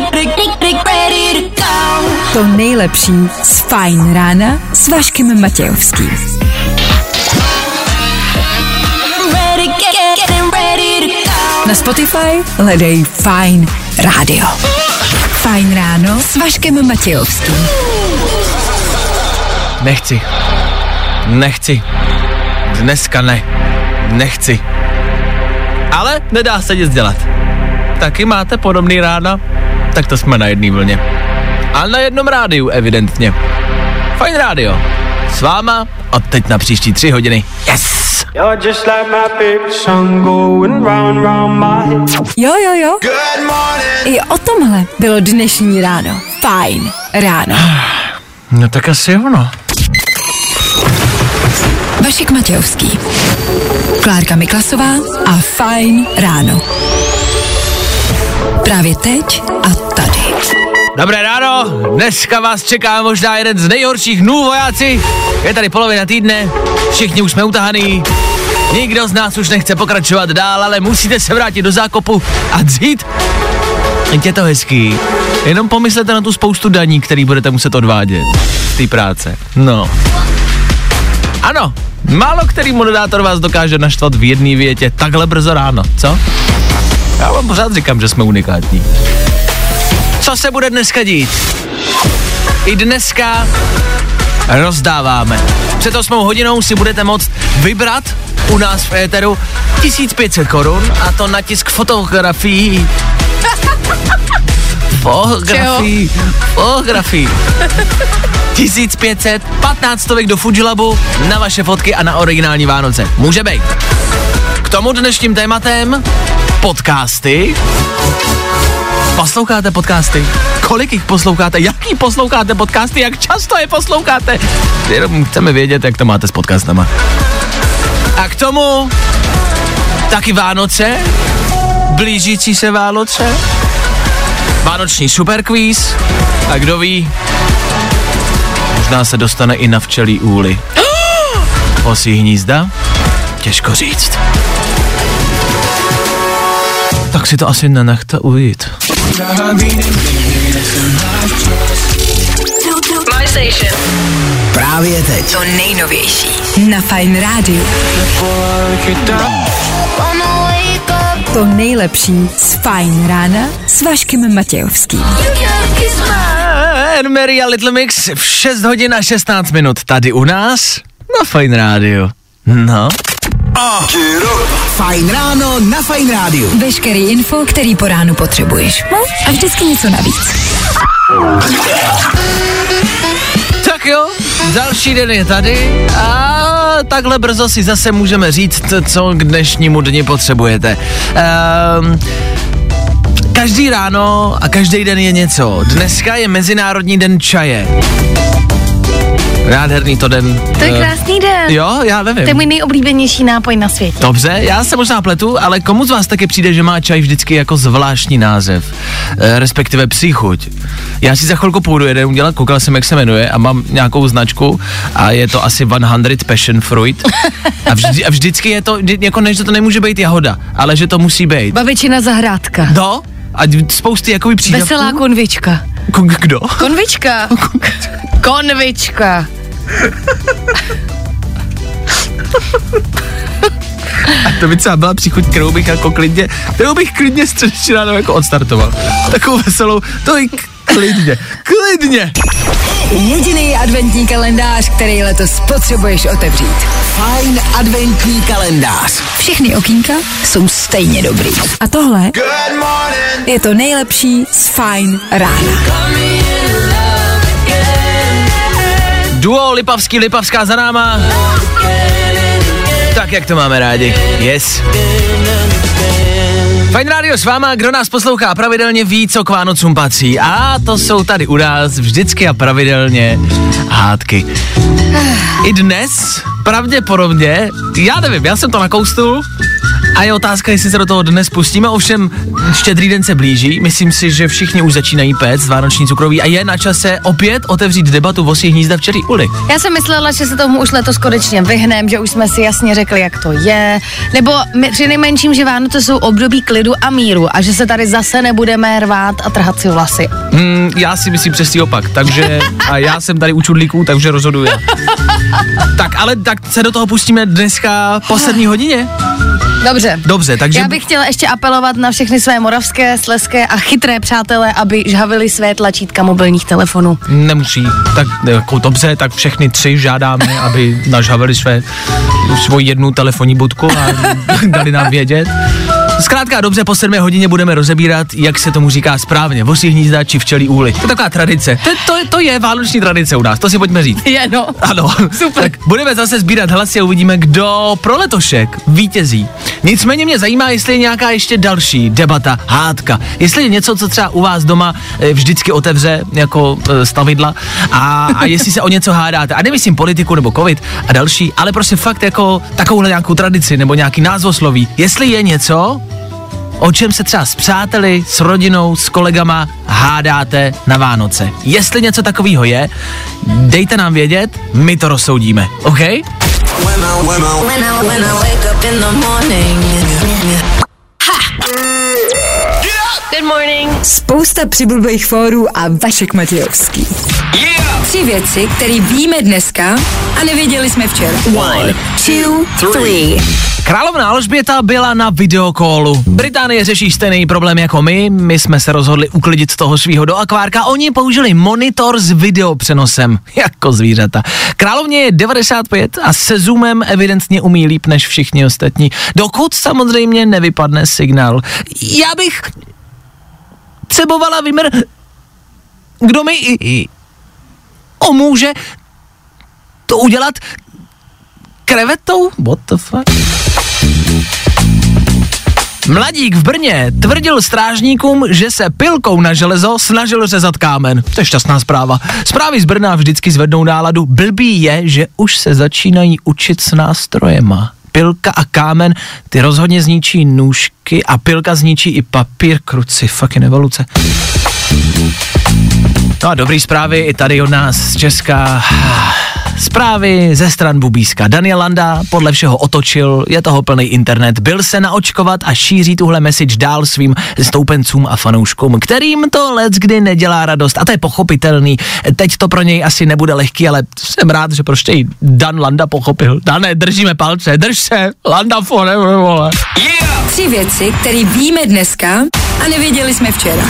to go. To nejlepší z Fajn rána s Vaškem Matějovským. Na Spotify hledej Fajn rádio. Fajn ráno s Vaškem Matějovským. Nechci. Nechci. Dneska ne. Nechci. Ale nedá se nic dělat. Taky máte podobný rána? Tak to jsme na jedné vlně. A na jednom rádiu, evidentně. Fajn rádio. S váma od teď na příští tři hodiny. Yes! You're just like my favorite song going round round my head. Jo, jo, jo. I o tomhle bylo dnešní ráno. Fajn ráno. No tak asi ono. Vašek Matějovský. Klárka Miklasová a Fajn ráno. Právě teď a. Dobré ráno, dneska vás čeká možná jeden z nejhorších dnů, vojáci. Je tady polovina týdne, všichni už jsme utahaný, nikdo z nás už nechce pokračovat dál, ale musíte se vrátit do zákopu a. Teď je to hezký, jenom pomyslete na tu spoustu daní, který budete muset odvádět té práce. No. Ano, málo který moderátor vás dokáže naštvat v jedné větě takhle brzo ráno, co? Já vám pořád říkám, že jsme unikátní. Co se bude dneska dít? I dneska rozdáváme. Před 8 hodinou si budete moct vybrat u nás v éteru 1500 korun a to na tisk fotografií. Fotografií. Fotografií. 1500, 15 stovek do Fujilabu na vaše fotky a na originální Vánoce. Může být. K tomu dnešním tématem podcasty. Posloucháte podcasty? Kolik jich posloucháte? Jaký posloucháte podcasty? Jak často je posloucháte? Jenom chceme vědět, jak to máte s podcastama. A k tomu taky Vánoce, blížící se Vánoce, Vánoční superkvíz a kdo ví, možná se dostane i na včelí úly. Osí hnízda? Těžko říct. Tak si to asi nenechte ujít. My station. Právě teď. To nejnovější na Fajn rádiu. Wanna wake up, To nejlepší z Fajn rána s Vaškem Matějovským. Mary a Little Mix v 6 hodin a 16 minut tady u nás na Fine Radio. No. Fajn ráno na Fajn rádiu. Veškerý info, který po ránu potřebuješ. No a vždycky něco navíc. Tak jo, další den je tady a takhle brzo si zase můžeme říct, co k dnešnímu dni potřebujete. Um, každý ráno a každý den je něco. Dneska je Mezinárodní den čaje. Nádherný to den. To je eh, krásný den. Jo, já nevím. To je můj nejoblíbenější nápoj na světě. Dobře, já se možná pletu, ale komu z vás taky přijde, že má čaj vždycky jako zvláštní název, e, respektive příchuť. Já si za chvilku půjdu jeden udělat, koukal jsem, jak se jmenuje a mám nějakou značku a je to asi 100 passion fruit a, vždy, a vždycky je to, jako než to nemůže být jahoda, ale že to musí být. Babičina zahrádka. No, a spousty jakoby přídavků. Veselá konvička. Ko- Kdo? Konvička. Konvička. To by třeba byla příchuť, kterou bych jako klidně, kterou bych klidně středeční ráno jako odstartoval. Takovou veselou, to i klidně, klidně. Jediný adventní kalendář, který letos potřebuješ otevřít. Fajn adventní kalendář. Všechny okýnka jsou stejně dobrý. A tohle je to nejlepší z Fajn rána. Duo Lipavský, Lipavská za náma. Tak, jak to máme rádi. Yes. Fajn rádio s váma, kdo nás poslouchá pravidelně ví, co k Vánocům patří. A to jsou tady u nás vždycky a pravidelně hádky. I dnes, pravděpodobně, já nevím, já jsem to nakoustul, a je otázka, jestli se do toho dnes pustíme, ovšem štědrý den se blíží, myslím si, že všichni už začínají péct vánoční cukroví a je na čase opět otevřít debatu o svých hnízda včerý uli. Já jsem myslela, že se tomu už letos konečně vyhneme, že už jsme si jasně řekli, jak to je. Nebo my, při nejmenším, že Vánoce jsou období klidu a míru a že se tady zase nebudeme rvát a trhat si vlasy. Hmm, já si myslím přesný opak, takže a já jsem tady u čudlíků, takže rozhoduju. Tak, ale tak se do toho pustíme dneska po sedmí hodině. Dobře. Dobře, takže... Já bych chtěla ještě apelovat na všechny své moravské, sleské a chytré přátelé, aby žhavili své tlačítka mobilních telefonů. Nemusí. Tak jako dobře, tak všechny tři žádáme, aby nažhavili své, svoji jednu telefonní budku a dali nám vědět. Zkrátka dobře, po 7 hodině budeme rozebírat, jak se tomu říká správně, vosí hnízda či včelí úly. To je taková tradice. To, to, to je vánoční tradice u nás, to si pojďme říct. Je, no. Ano, Super. tak budeme zase sbírat hlasy a uvidíme, kdo pro letošek vítězí. Nicméně mě zajímá, jestli je nějaká ještě další debata, hádka, jestli je něco, co třeba u vás doma eh, vždycky otevře jako eh, stavidla a, a jestli se o něco hádáte. A nemyslím politiku nebo covid a další, ale prostě fakt jako takovouhle nějakou tradici nebo nějaký názvosloví. Jestli je něco, o čem se třeba s přáteli, s rodinou, s kolegama hádáte na Vánoce. Jestli něco takového je, dejte nám vědět, my to rozsoudíme, OK? Good morning. Spousta přibulbých fórů a Vašek Matějovský. Tři věci, které víme dneska a nevěděli jsme včera. One, two, three. Královna Alžběta byla na videokólu. Británie řeší stejný problém jako my, my jsme se rozhodli uklidit toho svého do akvárka, oni použili monitor s videopřenosem, jako zvířata. Královně je 95 a se zoomem evidentně umí líp než všichni ostatní, dokud samozřejmě nevypadne signál. Já bych cebovala vymr... Kdo mi i, i to udělat krevetou? What the fuck? Mladík v Brně tvrdil strážníkům, že se pilkou na železo snažil řezat kámen. To je šťastná zpráva. Zprávy z Brna vždycky zvednou náladu. Blbý je, že už se začínají učit s nástrojema. Pilka a kámen, ty rozhodně zničí nůžky a pilka zničí i papír, kruci, fucking evoluce. No a dobrý zprávy i tady od nás z Česka. Zprávy ze stran Bubíska. Daniel Landa podle všeho otočil, je toho plný internet, byl se naočkovat a šíří tuhle message dál svým stoupencům a fanouškům, kterým to let kdy nedělá radost. A to je pochopitelný. Teď to pro něj asi nebude lehký, ale jsem rád, že prostě i Dan Landa pochopil. Dane, držíme palce, drž se, Landa forever, vole. Tři věci, které víme dneska a nevěděli jsme včera.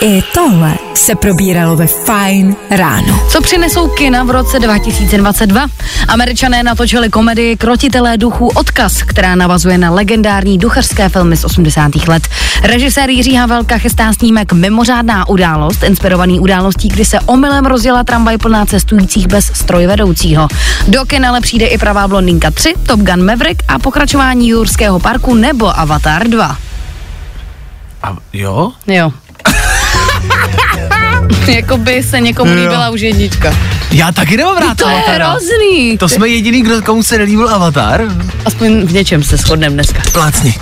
I tohle se probíralo ve Fine ráno. Co přinesou kina v roce 2022? Američané natočili komedii Krotitelé duchů Odkaz, která navazuje na legendární duchařské filmy z 80. let. Režisér Jiří Havelka chystá snímek Mimořádná událost, inspirovaný událostí, kdy se omylem rozjela tramvaj plná cestujících bez strojvedoucího. Do kina ale přijde i pravá blondinka 3, Top Gun Maverick a pokračování Jurského parku nebo Avatar 2. A jo? Jo. Jakoby se někomu Jo. líbila už jednička. Já taky nemám rád To je Avatara. hrozný. To jsme jediný, kdo komu se nelíbil Avatar. Aspoň v něčem se shodneme dneska. Plácni.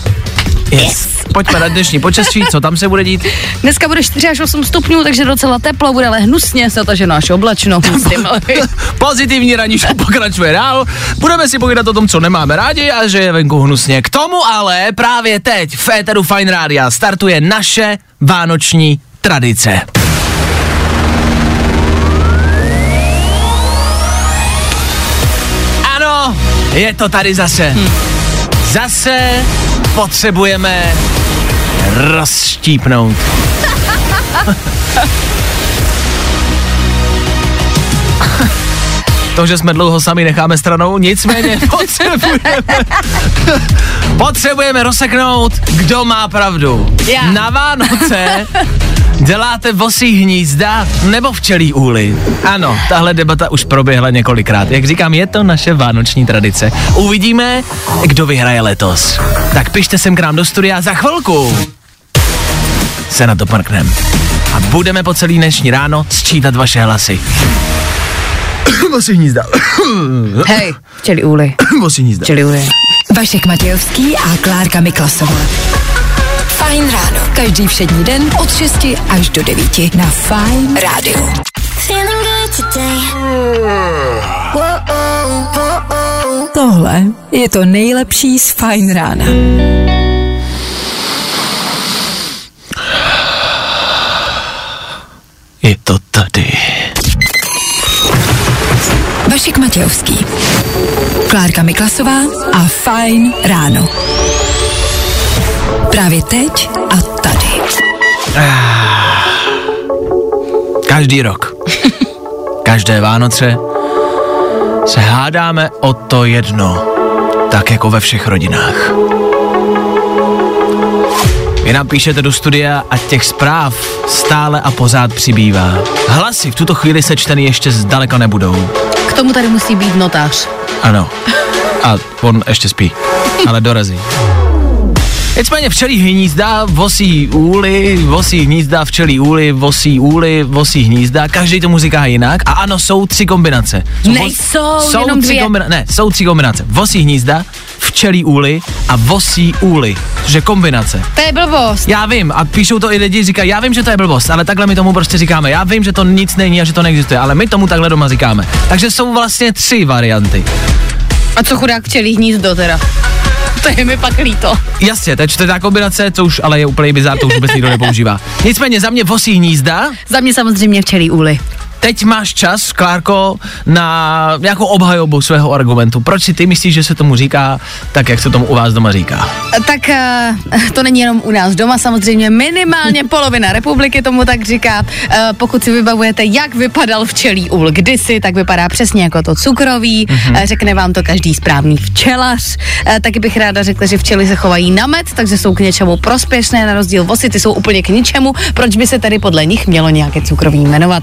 Yes. Pojďme na dnešní počasí, co tam se bude dít? Dneska bude 4 až 8 stupňů, takže docela teplo, bude ale hnusně, zataženo až oblačno. Myslím. Pozitivní raníčko pokračuje dál. Budeme si povídat o tom, co nemáme rádi a že je venku hnusně. K tomu ale právě teď v Éteru Fine Rádia startuje naše vánoční tradice. Ano, je to tady zase. Zase potřebujeme rozštípnout. To, že jsme dlouho sami necháme stranou, nicméně potřebujeme, potřebujeme rozseknout, kdo má pravdu. Já. Na Vánoce Děláte vosí hnízda nebo včelí úly? Ano, tahle debata už proběhla několikrát. Jak říkám, je to naše vánoční tradice. Uvidíme, kdo vyhraje letos. Tak pište sem k nám do studia za chvilku. Se na to prknem. A budeme po celý dnešní ráno sčítat vaše hlasy. Vosí hnízda. Hej, včeli úly. Vosí hnízda. Včeli úly. Vašek Matějovský a Klárka Miklasová. Fajn ráno. Každý všední den od 6 až do 9 na Fajn rádiu. Tohle je to nejlepší z Fajn rána. Je to tady. Vašek Matějovský. Klárka Miklasová a Fajn ráno. Právě teď a tady. Každý rok. Každé Vánoce se hádáme o to jedno. Tak jako ve všech rodinách. Vy nám píšete do studia a těch zpráv stále a pořád přibývá. Hlasy v tuto chvíli sečteny ještě zdaleka nebudou. K tomu tady musí být notář. Ano. A on ještě spí. Ale dorazí. Nicméně včelí hnízda, vosí úly, vosí hnízda, včelí úly, vosí úly, vosí hnízda, každý tomu říká jinak a ano, jsou tři kombinace. Nejsou, jsou jenom tři dvě. kombina- ne, jsou tři kombinace. Vosí hnízda, včelí úly a vosí úly, je kombinace. To je blbost. Já vím, a píšou to i lidi, říkají, já vím, že to je blbost, ale takhle my tomu prostě říkáme. Já vím, že to nic není a že to neexistuje, ale my tomu takhle doma říkáme. Takže jsou vlastně tři varianty. A co chudák včelí hnízdo teda? To je mi pak líto. Jasně, to je čtvrtá kombinace, to už ale je úplně bizár, to už vůbec nikdo nepoužívá. Nicméně za mě vosí hnízda, Za mě samozřejmě včelí úly. Teď máš čas, Klárko, na nějakou obhajobu svého argumentu. Proč si ty myslíš, že se tomu říká tak, jak se tomu u vás doma říká? Tak eh, to není jenom u nás doma, samozřejmě minimálně polovina republiky tomu tak říká. Eh, Pokud si vybavujete, jak vypadal včelí úl kdysi, tak vypadá přesně jako to cukrový. Mm-hmm. Řekne vám to každý správný včelař. Taky bych ráda řekla, že včely se chovají na med, takže jsou k něčemu prospěšné, na rozdíl vosy, ty jsou úplně k ničemu. Proč by se tedy podle nich mělo nějaké cukroví jmenovat?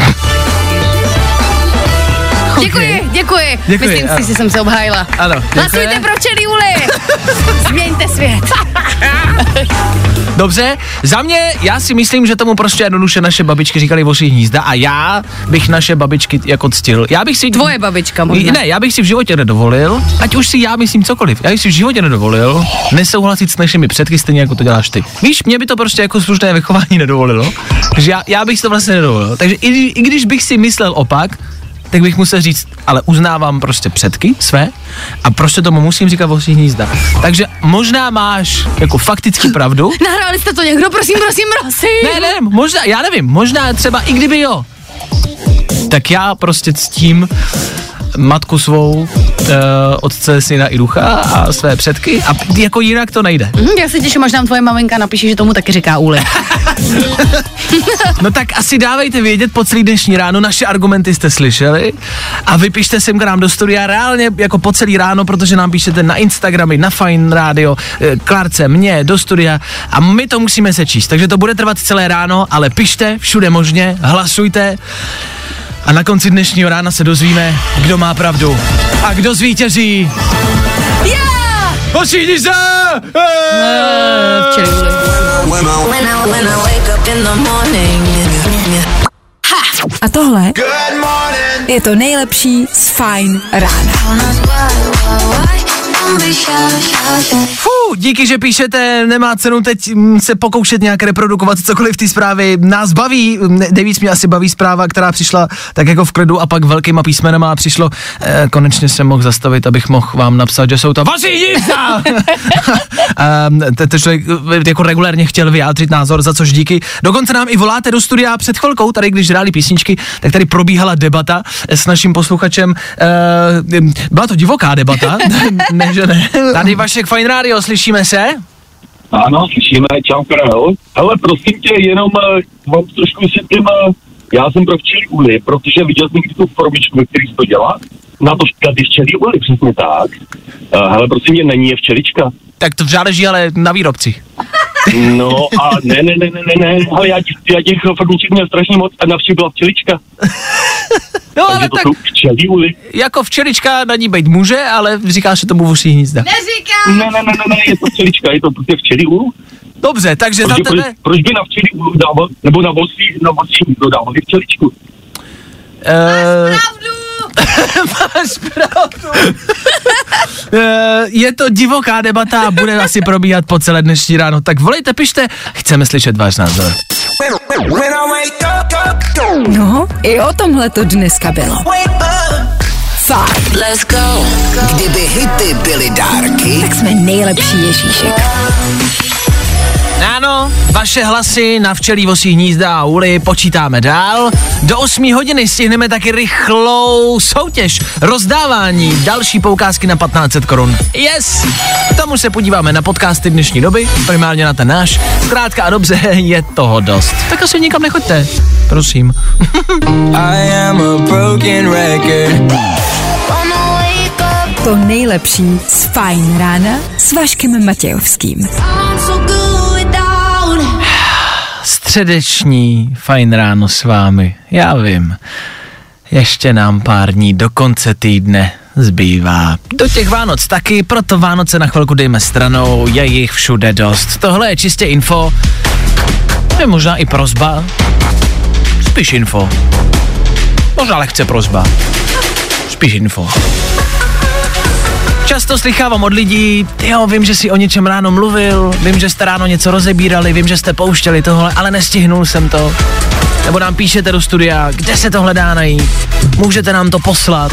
Děkuji, děkuji. Děkuji, Myslím ano. si, že jsem se obhájila. Ano, Hlasujte děkujeme. pro včelí úly! Změňte svět. Dobře, za mě, já si myslím, že tomu prostě jednoduše naše babičky říkali vosí hnízda a já bych naše babičky jako ctil. Já bych si... Tvoje babička možná. Ne, já bych si v životě nedovolil, ať už si já myslím cokoliv, já bych si v životě nedovolil nesouhlasit s našimi předky stejně jako to děláš ty. Víš, mě by to prostě jako slušné vychování nedovolilo, takže já, já bych si to vlastně nedovolil. Takže i, i když bych si myslel opak, tak bych musel říct, ale uznávám prostě předky své a prostě tomu musím říkat vosí hnízda. Takže možná máš jako fakticky pravdu, Nahráli jste to někdo, prosím, prosím, prosím. ne, ne, možná, já nevím, možná třeba i kdyby jo. Tak já prostě ctím matku svou, e, otce, syna i ducha a své předky. A jako jinak to nejde. Hm, já se těším, až nám tvoje maminka napíše, že tomu taky říká úly. No tak asi dávejte vědět po celý dnešní ráno, naše argumenty jste slyšeli. A vypište sem k nám do studia reálně jako po celý ráno, protože nám píšete na Instagramy, na Fine Radio, eh, Klárce, mě, do studia. A my to musíme sečíst, takže to bude trvat celé ráno, ale pište všude možně, hlasujte a na konci dnešního rána se dozvíme, kdo má pravdu a kdo zvítězí. Já! Pošídni se! Morning. A tohle je to nejlepší z Fajn rána. Díky, že píšete, nemá cenu teď mm, se pokoušet nějak reprodukovat cokoliv ty zprávy. Nás baví, ne- nejvíc mě asi baví zpráva, která přišla tak jako v klidu a pak velkýma písmenama a přišlo, eh, konečně jsem mohl zastavit, abych mohl vám napsat, že jsou to vaši hnízda! Ehm, te- te člověk eh, jako regulérně chtěl vyjádřit názor, za což díky. Dokonce nám i voláte do studia před chvilkou, tady když hráli písničky, tak tady probíhala debata s naším posluchačem. Eh, byla to divoká debata, ne, že ne. Tady Vašek Fine Radio, slyšíme se? Ano, slyšíme, čau Karel. Hele, prosím tě, jenom uh, vám trošku si tím uh, Já jsem pro včelí úly, protože viděl jsem tu formičku, ve který se to dělá. Na to říká ty včelí úly, přesně tak. Uh, hele, prosím mě, není je včelička. Tak to záleží ale na výrobci. No a ne, ne, ne, ne, ne, ne, ale já já těch formiček měl strašně moc a navštěv byla včelička. No Takže ale to tak jsou včelí úly. jako včelička na ní být může, ale říkáš, že tomu vosí hnízda. Ne, ne, ne, ne, ne, je to včelička, je to prostě včelí úl. Dobře, takže za Protože proč, tebe... proč by na včelí dával, nebo na vosí, na vosí hnízdo dával včeličku? Uh, máš pravdu. Eh, je to divoká debata a bude asi probíhat po celé dnešní ráno. Tak volejte, pište, chceme slyšet váš názor. No, i o tomhle to dneska bylo. Fakt. Let's go. Kdyby hity byly dárky, Tak jsme nejlepší Ježíšek. Ano, vaše hlasy na včelí vosí hnízda a úly počítáme dál. Do 8 hodiny stihneme taky rychlou soutěž, rozdávání, další poukázky na 1500 korun. Yes! K tomu se podíváme na podcasty dnešní doby, primárně na ten náš. Zkrátka a dobře, je toho dost. Tak asi nikam nechoďte, prosím. To nejlepší z Fajn rána s Vaškem Matějovským. Středeční fajn ráno s vámi, já vím. Ještě nám pár dní do konce týdne zbývá. Do těch Vánoc taky, proto Vánoce na chvilku dejme stranou, je jich všude dost. Tohle je čistě info, je možná i prozba, spíš info. Možná lehce prozba, spíš info. Často slychávám od lidí, jo, vím, že si o něčem ráno mluvil, vím, že jste ráno něco rozebírali, vím, že jste pouštěli tohle, ale nestihnul jsem to. Nebo nám píšete do studia, kde se tohle dá najít, můžete nám to poslat,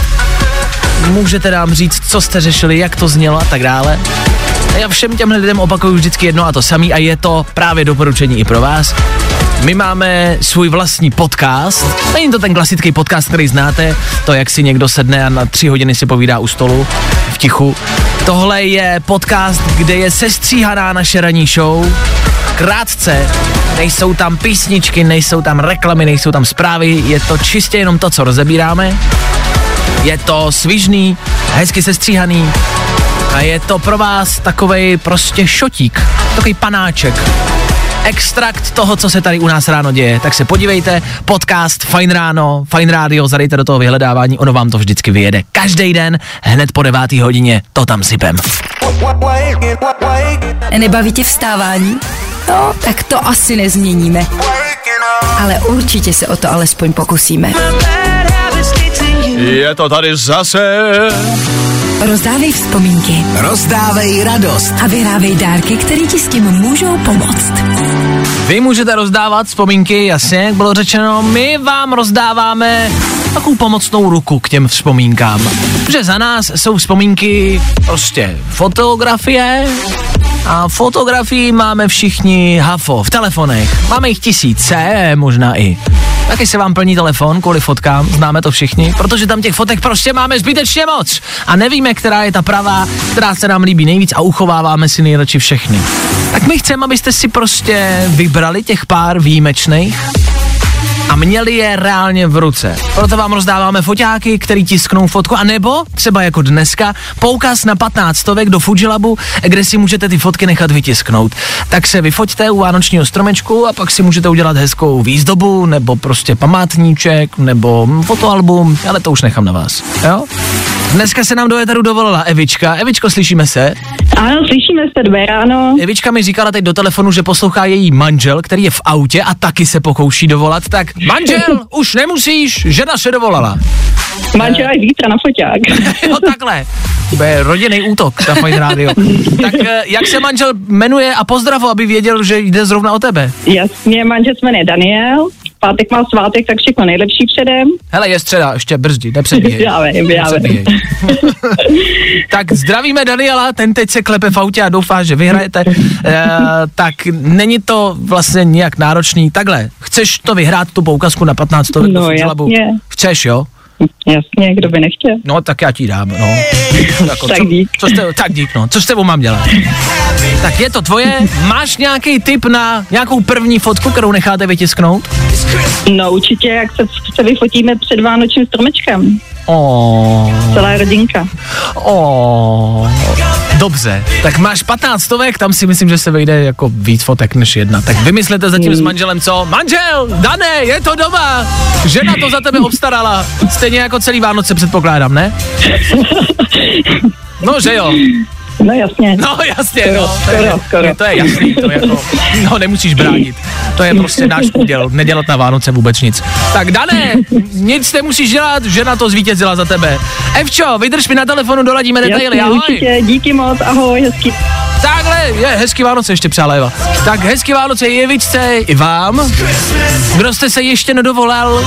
můžete nám říct, co jste řešili, jak to znělo a tak dále. Já všem těm lidem opakuju vždycky jedno a to samý a je to právě doporučení i pro vás. My máme svůj vlastní podcast. Není to ten klasický podcast, který znáte, to jak si někdo sedne a na tři hodiny si povídá u stolu v tichu. Tohle je podcast, kde je sestříhaná naše ranní show. Krátce, nejsou tam písničky, nejsou tam reklamy, nejsou tam zprávy, je to čistě jenom to, co rozebíráme. Je to svižný, hezky sestříhaný a je to pro vás takovej prostě šotík, takový panáček. Extrakt toho, co se tady u nás ráno děje. Tak se podívejte, podcast Fine Ráno, Fine Radio, zadejte do toho vyhledávání, ono vám to vždycky vyjede. Každý den, hned po devátý hodině, to tam sypem. Nebaví tě vstávání? No, tak to asi nezměníme. Ale určitě se o to alespoň pokusíme. Je to tady zase. Rozdávej vzpomínky rozdávej radost. a vyhrávej dárky, které ti s tím můžou pomoct. Vy můžete rozdávat vzpomínky, jasně, jak bylo řečeno, my vám rozdáváme takovou pomocnou ruku k těm vzpomínkám. Že za nás jsou vzpomínky prostě fotografie a fotografii máme všichni hafo v telefonech. Máme jich tisíce, možná i. Taky se vám plní telefon kvůli fotkám, známe to všichni, protože tam těch fotek prostě máme zbytečně moc. A nevíme, která je ta pravá, která se nám líbí nejvíc a uchováváme si nejradši všechny. Tak my chceme, abyste si prostě vybrali těch pár výjimečných a měli je reálně v ruce. Proto vám rozdáváme foťáky, který tisknou fotku, a nebo třeba jako dneska poukaz na 15 stovek do Fujilabu, kde si můžete ty fotky nechat vytisknout. Tak se vyfoťte u vánočního stromečku a pak si můžete udělat hezkou výzdobu, nebo prostě památníček, nebo fotoalbum, ale to už nechám na vás. Jo? Dneska se nám do éteru dovolila Evička. Evičko, slyšíme se? Ano, slyšíme se dvě ráno. Evička mi říkala teď do telefonu, že poslouchá její manžel, který je v autě a taky se pokouší dovolat, tak manžel, už nemusíš, žena se dovolala. Manžel je zítra na foťák. jo, takhle. To je rodinný útok na Fajn Radio. Tak eh, jak se manžel jmenuje a pozdravu, aby věděl, že jde zrovna o tebe. Jasně, manžel se jmenuje Daniel. Pátek má svátek, tak všechno nejlepší předem. Hele, je středa, ještě brzdi, nepředbíhej. Já vím, já vím. Tak zdravíme Daniela, ten teď se klepe v autě a doufá, že vyhrajete. E, tak není to vlastně nějak náročný. Takhle, chceš to vyhrát, tu poukazku na 15 No, jasně. Chceš, jo? Jasně, kdo by nechtěl. No, tak já ti dám, no. Jako, Tak co, dík. Co jste, tak dík, no. Co s tebou mám dělat? Tak je to tvoje. Máš nějaký tip na nějakou první fotku, kterou necháte vytisknout? No určitě, jak se, se vyfotíme před Vánočním stromečkem. Oh, Celá rodinka. oh. Dobře, tak máš 15 stovek, tam si myslím, že se vejde jako víc fotek než jedna. Tak vymyslete zatím s manželem co? Manžel, Dané, je to doma. Žena to za tebe obstarala. Stejně jako celý Vánoce předpokládám, ne? No, že jo. No jasně. No jasně, Skoro, no. To je, skoro, skoro. to je jasný, to je jako, no nemusíš bránit. To je prostě náš úděl, nedělat na Vánoce vůbec nic. Tak Dané, nic nemusíš dělat, žena to zvítězila za tebe. Evčo, vydrž mi na telefonu, doladíme detaily, Jasně, ahoj. určitě, díky moc, ahoj, hezký. Takhle, je hezký Vánoce ještě přála Eva. Tak hezký Vánoce Jevičce i vám. Kdo jste se ještě nedovolal,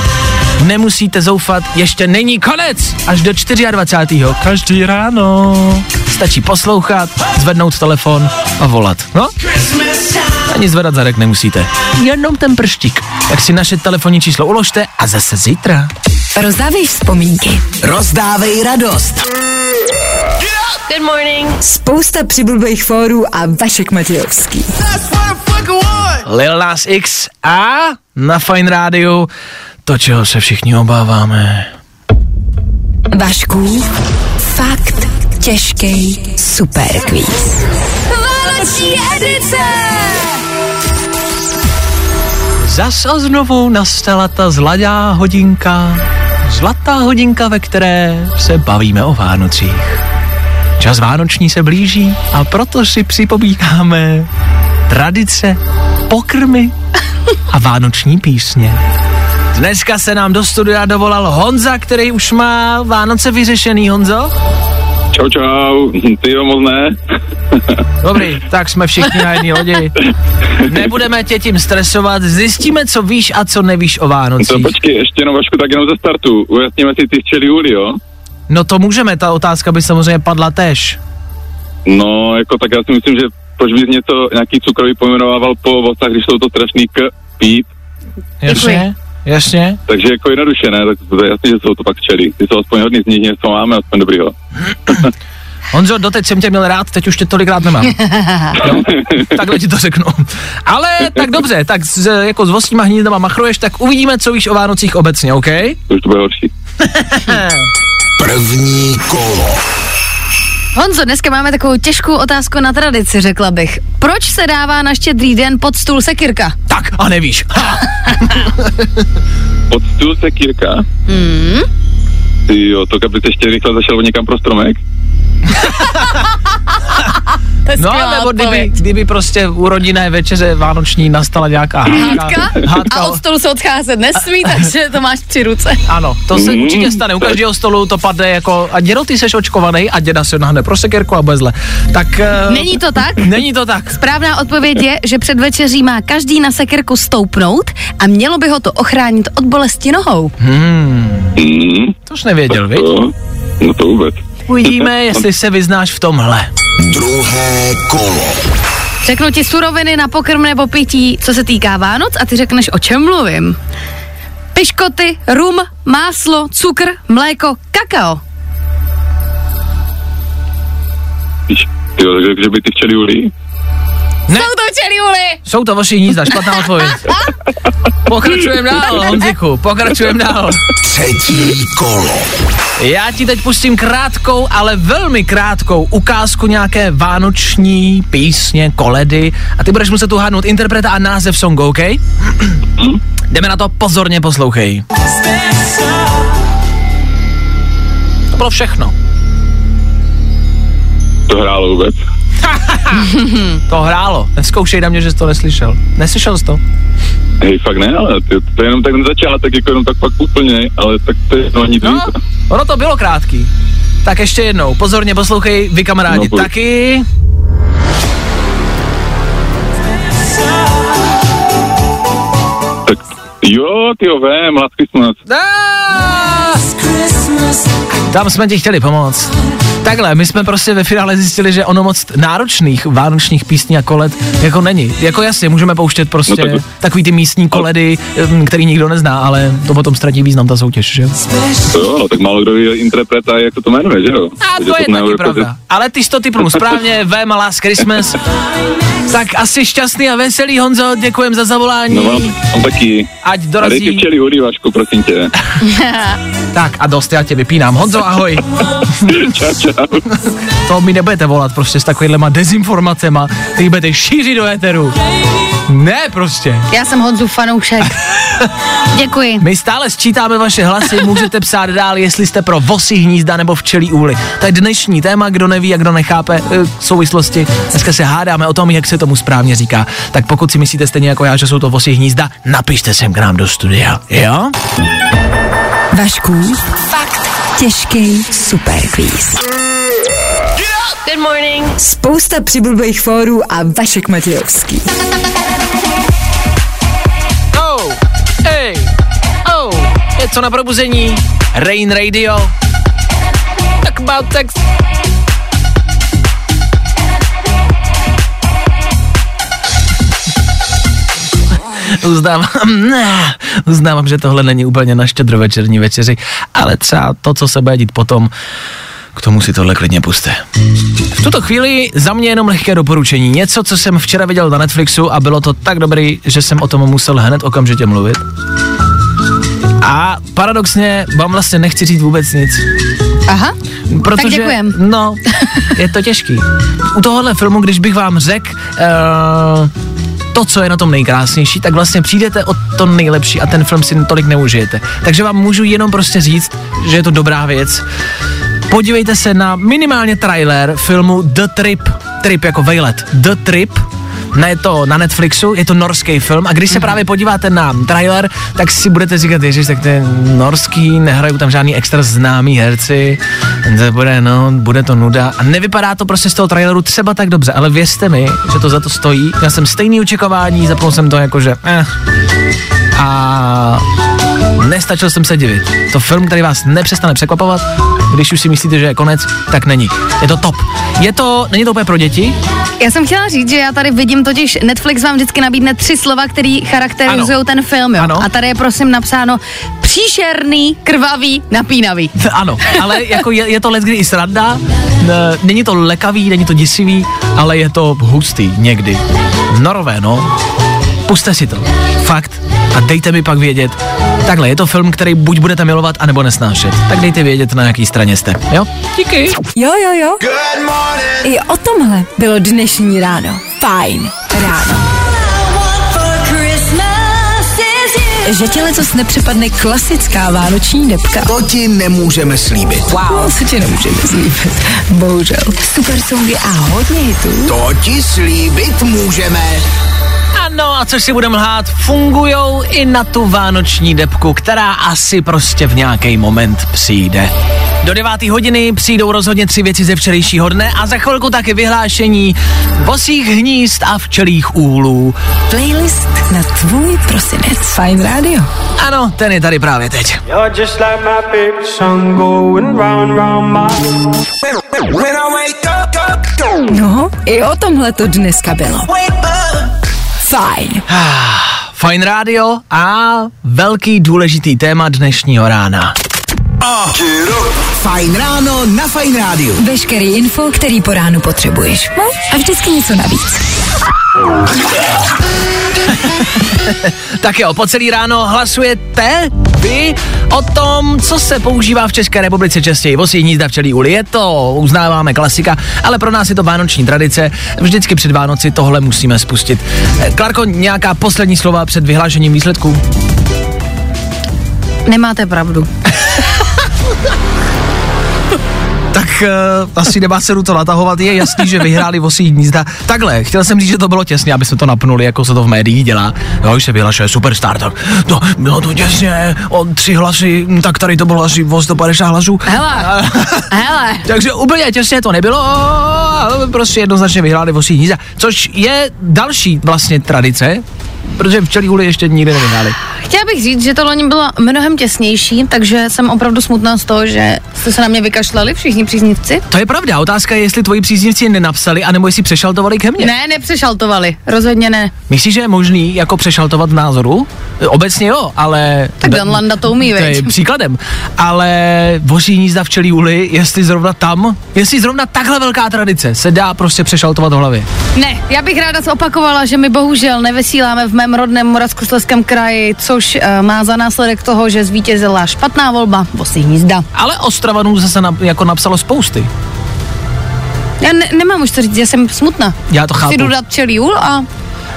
nemusíte zoufat, ještě není konec. Až do 24. Každý ráno. Stačí poslouchat, zvednout telefon a volat. No? Ani zvedat zadek nemusíte. Jenom ten prštík. Tak si naše telefonní číslo uložte a zase zítra. Rozdávej vzpomínky. Rozdávej radost. Good morning. Spousta přibulbých fórů a Vašek Matějovský. Lil Nas X a na Fine Rádiu to, čeho se všichni obáváme. Vašku, fakt těžký superquiz. Vánoční edice! Zas a znovu nastala ta zlatá hodinka, zlatá hodinka, ve které se bavíme o Vánocích. Čas vánoční se blíží a proto si připomínáme tradice, pokrmy a vánoční písně. Dneska se nám do studia dovolal Honza, který už má Vánoce vyřešený, Honzo? Čau, čau, ty jo, moc ne. Dobrý, tak jsme všichni na jedné lodi. Nebudeme tě tím stresovat, zjistíme, co víš a co nevíš o To Vánocích. počkej, ještě jenom Vašku, tak jenom ze startu. Ujasníme si ty včely úly, jo? No to můžeme, ta otázka by samozřejmě padla tež. No, jako tak já si myslím, že proč bys něco, nějaký cukrový pojmenovával po ovocách, když jsou to strašný k, pít, Jasně, jasně. takže jako jednoduše, ne, tak to je jasný, že jsou to pak včely. Ty jsou aspoň hodný z nich, něco máme, aspoň dobrýho. Honzo, doteď jsem tě měl rád, teď už tě tolikrát nemám. Jo? Takhle ti to řeknu. Ale tak dobře, tak s, jako s vostíma hnízdama machruješ, tak uvidíme, co víš o Vánocích obecně, OK? To už to bude horší. První kolo. Honzo, dneska máme takovou těžkou otázku na tradici, řekla bych. Proč se dává na štědrý den pod stůl sekirka? Tak a nevíš. Pod stůl se kýrka. Hmm? Ty jo, to kdyby ještě rychle zašel od někam pro stromek. To je No, nebo kdyby, kdyby prostě u rodinné večeře vánoční nastala nějaká Hádka? hádka. A od stolu se odcházet nesmí, takže to máš při ruce. Ano, to se Mm. určitě stane. U každého stolu to padne jako, a dědo, ty seš očkovaný a děda se nahne pro sekerku a bezle. Tak... Uh, Není to tak? Není to tak. Správná odpověď je, že před večeří má každý na sekerku stoupnout a mělo by ho to ochránit od bolesti nohou. Hmm, to už nevěděl, viď? to, no to vůbec. Uvidíme, jestli se vyznáš v tomhle. Druhé kolo. Řeknu ti suroviny na pokrm nebo pití, co se týká Vánoc a ty řekneš, o čem mluvím. Piškoty, rum, máslo, cukr, mléko, kakao. Ty jo, takže že by ty včely úly. Ne. Jsou to čeliuly! Jsou to vaši hnízda, špatná odpověď. Pokračujeme dál, Honziku, pokračujeme dál. Třetí kolo. Já ti teď pustím krátkou, ale velmi krátkou ukázku nějaké vánoční písně, koledy a ty budeš muset uhádnout interpreta a název songu, OK? Jdeme na to, pozorně poslouchej. To bylo všechno. To hrálo vůbec. To hrálo. Neskoušej na mě, že jsi to neslyšel. Neslyšel jsi to? Hej, fakt ne, ale ty, to je jenom tak na začátek, jako jenom tak fakt úplně, ale tak to je no nic No, víc. ono to bylo krátký. Tak ještě jednou, pozorně poslouchej, vy kamarádi No, pojď. taky. Jo, ty jo, vem, Last Christmas. Tam jsme ti chtěli pomoct. Takhle, my jsme prostě ve finále zjistili, že ono moc náročných vánočních písní a koled jako není. Jako jasně, můžeme pouštět prostě No tak- takový ty místní koledy, který nikdo nezná, ale to potom ztratí význam ta soutěž, že jo? To jo, no, tak málo kdo ví interpreta, jak se to jmenuje, že jo? A Takže to je taky jako, pravda. Ale ty jsi to typnul správně, Vem Last Christmas. Tak asi šťastný a veselý, Honzo, děkujem za zavolání. No vám taky. Ať A dej dorazí. ty Vašku, prosím tě. Tak a dost, já tě vypínám. Honzo, ahoj. čau, čau. To mi nebudete volat prostě s takovýhlema dezinformacema, který budete šířit do éteru. Ne prostě. Já jsem Honzu fanoušek. Děkuji. My stále sčítáme vaše hlasy, můžete psát dál, jestli jste pro vosí hnízda nebo včelí úly. To je dnešní téma, kdo neví a kdo nechápe eh, souvislosti. Dneska se hádáme o tom, jak se tomu správně říká. Tak pokud si myslíte stejně jako já, že jsou to vosí hnízda, napište sem k nám do studia. Jo? Vašku, fakt těžký superquiz. Good morning. Spousta přibulbých fórů a Vašek Matějovský. Oh, hey, oh, je co na probuzení? Rain Radio. Talk about sex. Uznávám, ne, uznávám, že tohle není úplně na štědrovečerní večeři, ale třeba to, co se bude dít potom, k tomu si tohle klidně puste. V tuto chvíli za mě jenom lehké doporučení. Něco, co jsem včera viděl na Netflixu a bylo to tak dobrý, že jsem o tom musel hned okamžitě mluvit. A paradoxně vám vlastně nechci říct vůbec nic. Aha, Protože, tak děkujem. No, je to těžký. U tohohle filmu, když bych vám řekl uh, to, co je na tom nejkrásnější, tak vlastně přijdete o to nejlepší a ten film si tolik neužijete. Takže vám můžu jenom prostě říct, že je to dobrá věc. Podívejte se na minimálně trailer filmu The Trip, Trip jako vejlet, The Trip, ne je to na Netflixu, je to norský film. A když se právě podíváte na trailer, tak si budete říkat, ježiš, tak to je norský, nehrajou tam žádný extra známý herci, to bude, no, bude to nuda. A nevypadá to prostě z toho traileru třeba tak dobře, ale věřte mi, že to za to stojí, já jsem stejný očekávání, zapnul jsem to jako, že eh, a nestačil jsem se divit. To film, který vás nepřestane překvapovat, když už si myslíte, že je konec, tak není. Je to top. Je to, není to úplně pro děti, Já jsem chtěla říct, že já tady vidím totiž, Netflix vám vždycky nabídne tři slova, které charakterizují ten film, jo. Ano. A tady je prosím napsáno příšerný, krvavý, napínavý. Ano, ale jako je, je to let, kdy i sranda, není to lekavý, není to děsivý, ale je to hustý někdy. Norové, no. Puste si to. Fakt. A dejte mi pak vědět. Takhle, je to film, který buď budete milovat, anebo nesnášet. Tak dejte vědět, na jaký straně jste. Jo? Díky. Jo, jo, jo. I o tomhle bylo dnešní ráno. Fajn ráno. Že ti letos nepřepadne klasická vánoční depka. To ti nemůžeme slíbit. Wow. To ti nemůžeme slíbit. Bohužel. Super songy a hodně hitů. To ti slíbit můžeme. Ano, a což si budeme lhát, fungujou i na tu vánoční depku, která asi prostě v nějaký moment přijde. Do deváté hodiny přijdou rozhodně tři věci ze včerejšího dne a za chvilku taky vyhlášení vosích hnízd a včelých úlů. Playlist na tvůj prosinec. Fajn rádio. Ano, ten je tady právě teď. No, i o tomhle to dneska bylo. Fajn. Fajn rádio a velký důležitý téma dnešního rána. Fajn ráno na Fajn rádiu. Veškerý info, který po ránu potřebuješ. No, a vždycky něco navíc. Tak jo, po celý ráno hlasujete vy o tom, co se používá v České republice častěji. Vosí hnízda včelí uli, je to, uznáváme klasika, ale pro nás je to vánoční tradice. Vždycky před Vánoci tohle musíme spustit. Eh, Klarko, nějaká poslední slova před vyhlášením výsledků? Nemáte pravdu. Tak uh, asi nemá cenu to natahovat, je jasný, že vyhráli vosí hnízda. Takhle, chtěl jsem říct, že to bylo těsně, aby jsme to napnuli, jako se to v médiích dělá. Jo, už se vyhlašuje superstar, tak to bylo to těsně, o tři hlasy, hm, tak tady to bylo asi o 150 hlasů. Hele, hele. Takže úplně těsně to nebylo, ale prostě jednoznačně vyhráli vosí hnízda, což je další vlastně tradice, protože včelí hůly ještě nikdy nevyhráli. Chtěla bych říct, že to loni bylo mnohem těsnější, takže jsem opravdu smutná z toho, že jste se na mě vykašlali všichni příznivci. To je pravda, otázka je, jestli tvoji příznivci nenapsali, anebo jestli přešaltovali ke mně. Ne, nepřešaltovali, rozhodně ne. Myslíš, že je možný jako přešaltovat v názoru? Obecně jo, ale... Tak Dan Landa to umí, To je veď. příkladem. Ale voří hnízda včelí úly, jestli zrovna tam, jestli zrovna takhle velká tradice se dá prostě přešaltovat v hlavě. Ne, já bych ráda zopakovala, že my bohužel nevysíláme v mém rodném Moravskoslezském kraji, což uh, má za následek toho, že zvítězila špatná volba Bosy hnízda. Ale Ostravanů zase na, jako napsalo spousty. Já ne, nemám už to říct, já jsem smutná. Já to chápu. Chci dodat čelý úl a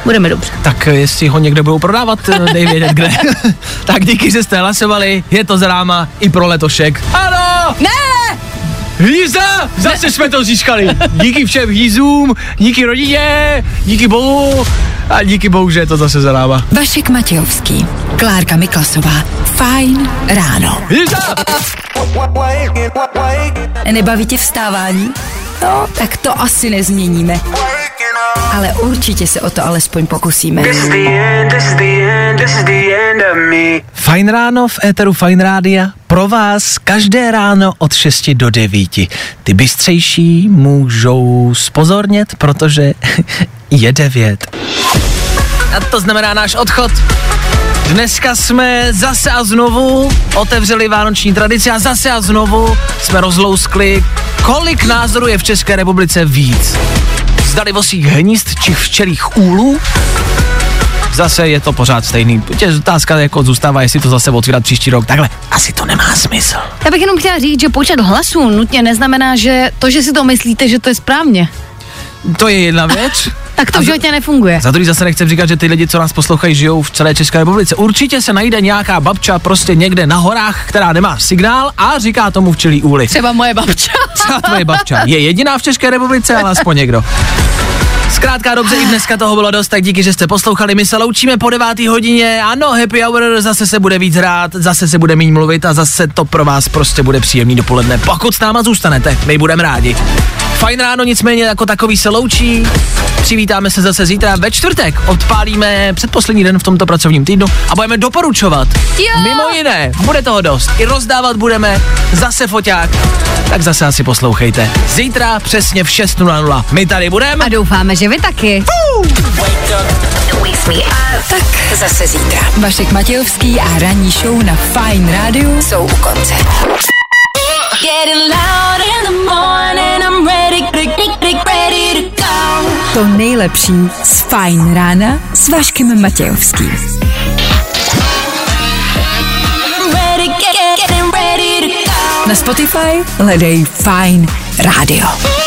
budeme dobře. Tak jestli ho někde budou prodávat, eh, dej vědět kde. tak díky, že jste hlasovali, je to zráma i pro letošek. Ano! Ne! Hýza! Zase jsme to získali. Díky všem hýzům, díky rodině, díky bohu a díky bohu, že je to zase zaráma. Vašek Matějovský, Klárka Miklasová. Fajn ráno. Hýza! Nebaví tě vstávání? No, tak to asi nezměníme. Ale určitě se o to alespoň pokusíme. Fajn ráno v éteru Fajn rádia. Pro vás každé ráno od 6 do 9. Ty bystřejší můžou spozornět, protože je 9. A to znamená náš odchod. Dneska jsme zase a znovu otevřeli vánoční tradici a zase a znovu jsme rozlouskli, kolik názorů je v České republice víc. Zdali vosích hnízd či včelých úlů? Zase je to pořád stejný. Tě otázka jako zůstává, jestli to zase otvírat příští rok. Takhle, asi to nemá smysl. Já bych jenom chtěla říct, že počet hlasů nutně neznamená, že to, že si to myslíte, že to je správně. To je jedna věc. Tak to v životě nefunguje. Za druhý zase nechci říkat, že ty lidi, co nás poslouchají, žijou v celé České republice. Určitě se najde nějaká babča prostě někde na horách, která nemá signál a říká tomu včelí úly. Třeba moje babča. Třeba tvoje babča je jediná v České republice, ale aspoň někdo. Zkrátka dobře, i dneska toho bylo dost, tak díky, že jste poslouchali. My se loučíme po devátý hodině. Ano, happy hour, zase se bude víc hrát, zase se bude méně mluvit a zase to pro vás prostě bude příjemný dopoledne. Pokud s náma zůstanete, my budeme rádi. Fajn ráno nicméně jako takový se loučí. Přivítáme se zase zítra ve čtvrtek. Odpálíme předposlední den v tomto pracovním týdnu a budeme doporučovat. Jo! Mimo jiné, bude toho dost. I rozdávat budeme, zase foťák. Tak zase asi poslouchejte. Zítra přesně v 6.00. My tady budeme. A doufáme, že vy taky. Tak zase zítra. Vašek Matějovský a ranní show na Fajn rádiu jsou u konce. Getting loud in the morning, I'm ready, ready, ready to nejlepší z Fajn rána s Vaškem Matějovským. Na Spotify hledej Fajn rádio.